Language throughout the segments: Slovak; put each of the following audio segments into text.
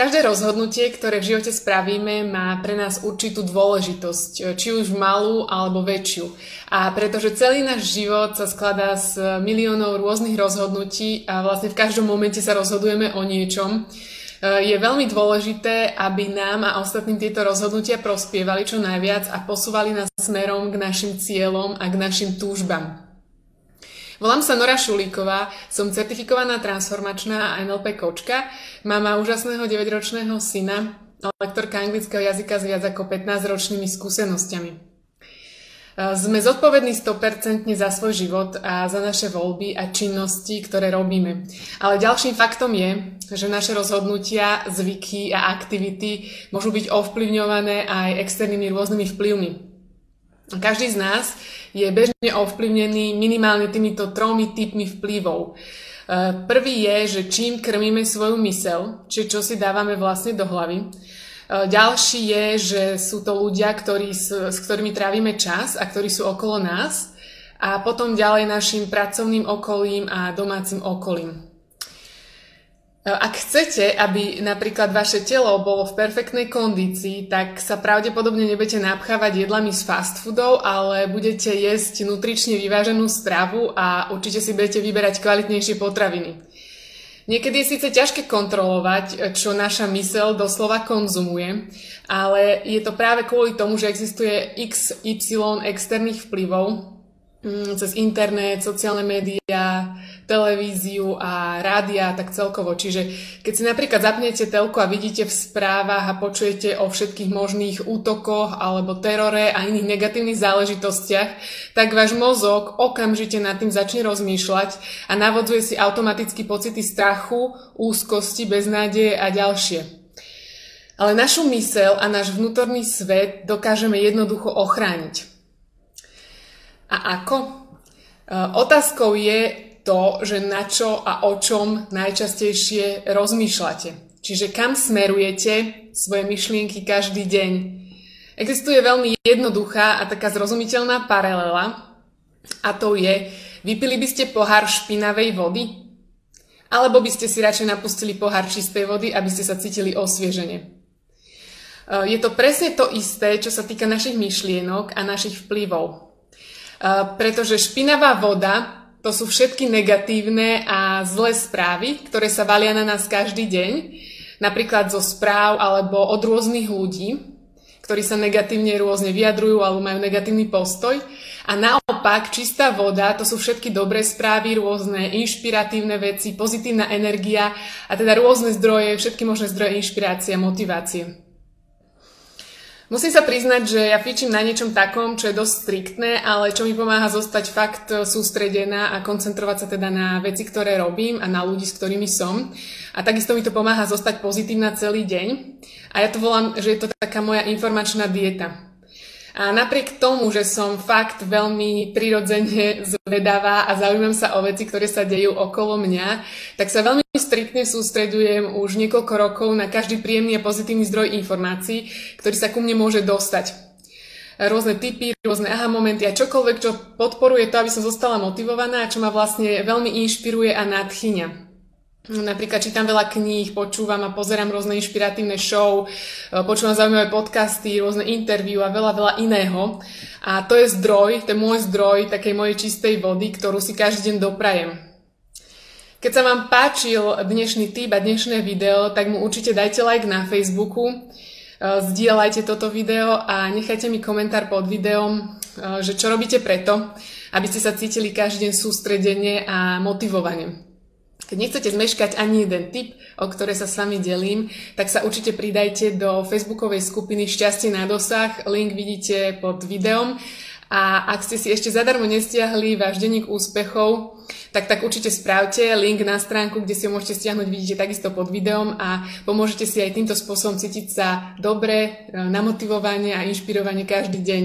Každé rozhodnutie, ktoré v živote spravíme, má pre nás určitú dôležitosť, či už malú alebo väčšiu. A pretože celý náš život sa skladá z miliónov rôznych rozhodnutí a vlastne v každom momente sa rozhodujeme o niečom, je veľmi dôležité, aby nám a ostatným tieto rozhodnutia prospievali čo najviac a posúvali nás smerom k našim cieľom a k našim túžbám. Volám sa Nora Šulíková, som certifikovaná transformačná a NLP kočka, mama úžasného 9-ročného syna, lektorka anglického jazyka s viac ako 15-ročnými skúsenosťami. Sme zodpovední 100% za svoj život a za naše voľby a činnosti, ktoré robíme. Ale ďalším faktom je, že naše rozhodnutia, zvyky a aktivity môžu byť ovplyvňované aj externými rôznymi vplyvmi. Každý z nás je bežne ovplyvnený minimálne týmito tromi typmi vplyvov. E, prvý je, že čím krmíme svoju mysel, či čo si dávame vlastne do hlavy. E, ďalší je, že sú to ľudia, ktorí, s ktorými trávime čas a ktorí sú okolo nás. A potom ďalej našim pracovným okolím a domácim okolím. E, ak chcete, aby napríklad vaše telo bolo v perfektnej kondícii, tak sa pravdepodobne nebudete napchávať jedlami z fast foodov, ale budete jesť nutrične vyváženú stravu a určite si budete vyberať kvalitnejšie potraviny. Niekedy je síce ťažké kontrolovať, čo naša mysel doslova konzumuje, ale je to práve kvôli tomu, že existuje XY externých vplyvov, Mm, cez internet, sociálne médiá, televíziu a rádia, tak celkovo. Čiže keď si napríklad zapnete telku a vidíte v správach a počujete o všetkých možných útokoch alebo terore a iných negatívnych záležitostiach, tak váš mozog okamžite nad tým začne rozmýšľať a navodzuje si automaticky pocity strachu, úzkosti, beznádeje a ďalšie. Ale našu mysel a náš vnútorný svet dokážeme jednoducho ochrániť. A ako? E, otázkou je to, že na čo a o čom najčastejšie rozmýšľate. Čiže kam smerujete svoje myšlienky každý deň. Existuje veľmi jednoduchá a taká zrozumiteľná paralela a to je, vypili by ste pohár špinavej vody? Alebo by ste si radšej napustili pohár čistej vody, aby ste sa cítili osviežene? E, je to presne to isté, čo sa týka našich myšlienok a našich vplyvov pretože špinavá voda to sú všetky negatívne a zlé správy, ktoré sa valia na nás každý deň, napríklad zo správ alebo od rôznych ľudí, ktorí sa negatívne rôzne vyjadrujú alebo majú negatívny postoj. A naopak, čistá voda, to sú všetky dobré správy, rôzne inšpiratívne veci, pozitívna energia a teda rôzne zdroje, všetky možné zdroje inšpirácie a motivácie. Musím sa priznať, že ja fičím na niečom takom, čo je dosť striktné, ale čo mi pomáha zostať fakt sústredená a koncentrovať sa teda na veci, ktoré robím a na ľudí, s ktorými som. A takisto mi to pomáha zostať pozitívna celý deň. A ja to volám, že je to taká moja informačná dieta. A napriek tomu, že som fakt veľmi prirodzene zvedavá a zaujímam sa o veci, ktoré sa dejú okolo mňa, tak sa veľmi striktne sústredujem už niekoľko rokov na každý príjemný a pozitívny zdroj informácií, ktorý sa ku mne môže dostať. Rôzne typy, rôzne aha momenty a čokoľvek, čo podporuje to, aby som zostala motivovaná a čo ma vlastne veľmi inšpiruje a nadchyňa. Napríklad čítam veľa kníh, počúvam a pozerám rôzne inšpiratívne show, e, počúvam zaujímavé podcasty, rôzne interview a veľa, veľa iného. A to je zdroj, to je môj zdroj takej mojej čistej vody, ktorú si každý deň doprajem. Keď sa vám páčil dnešný tip a dnešné video, tak mu určite dajte like na Facebooku, e, zdieľajte toto video a nechajte mi komentár pod videom, e, že čo robíte preto, aby ste sa cítili každý deň sústredene a motivovane. Keď nechcete zmeškať ani jeden tip, o ktoré sa s vami delím, tak sa určite pridajte do facebookovej skupiny Šťastie na dosah. Link vidíte pod videom. A ak ste si ešte zadarmo nestiahli váš denník úspechov, tak tak určite spravte. Link na stránku, kde si ho môžete stiahnuť, vidíte takisto pod videom a pomôžete si aj týmto spôsobom cítiť sa dobre, namotivovanie a inšpirovanie každý deň.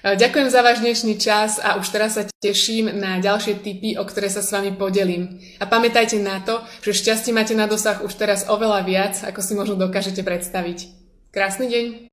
Ďakujem za váš dnešný čas a už teraz sa teším na ďalšie tipy, o ktoré sa s vami podelím. A pamätajte na to, že šťastie máte na dosah už teraz oveľa viac, ako si možno dokážete predstaviť. Krásny deň!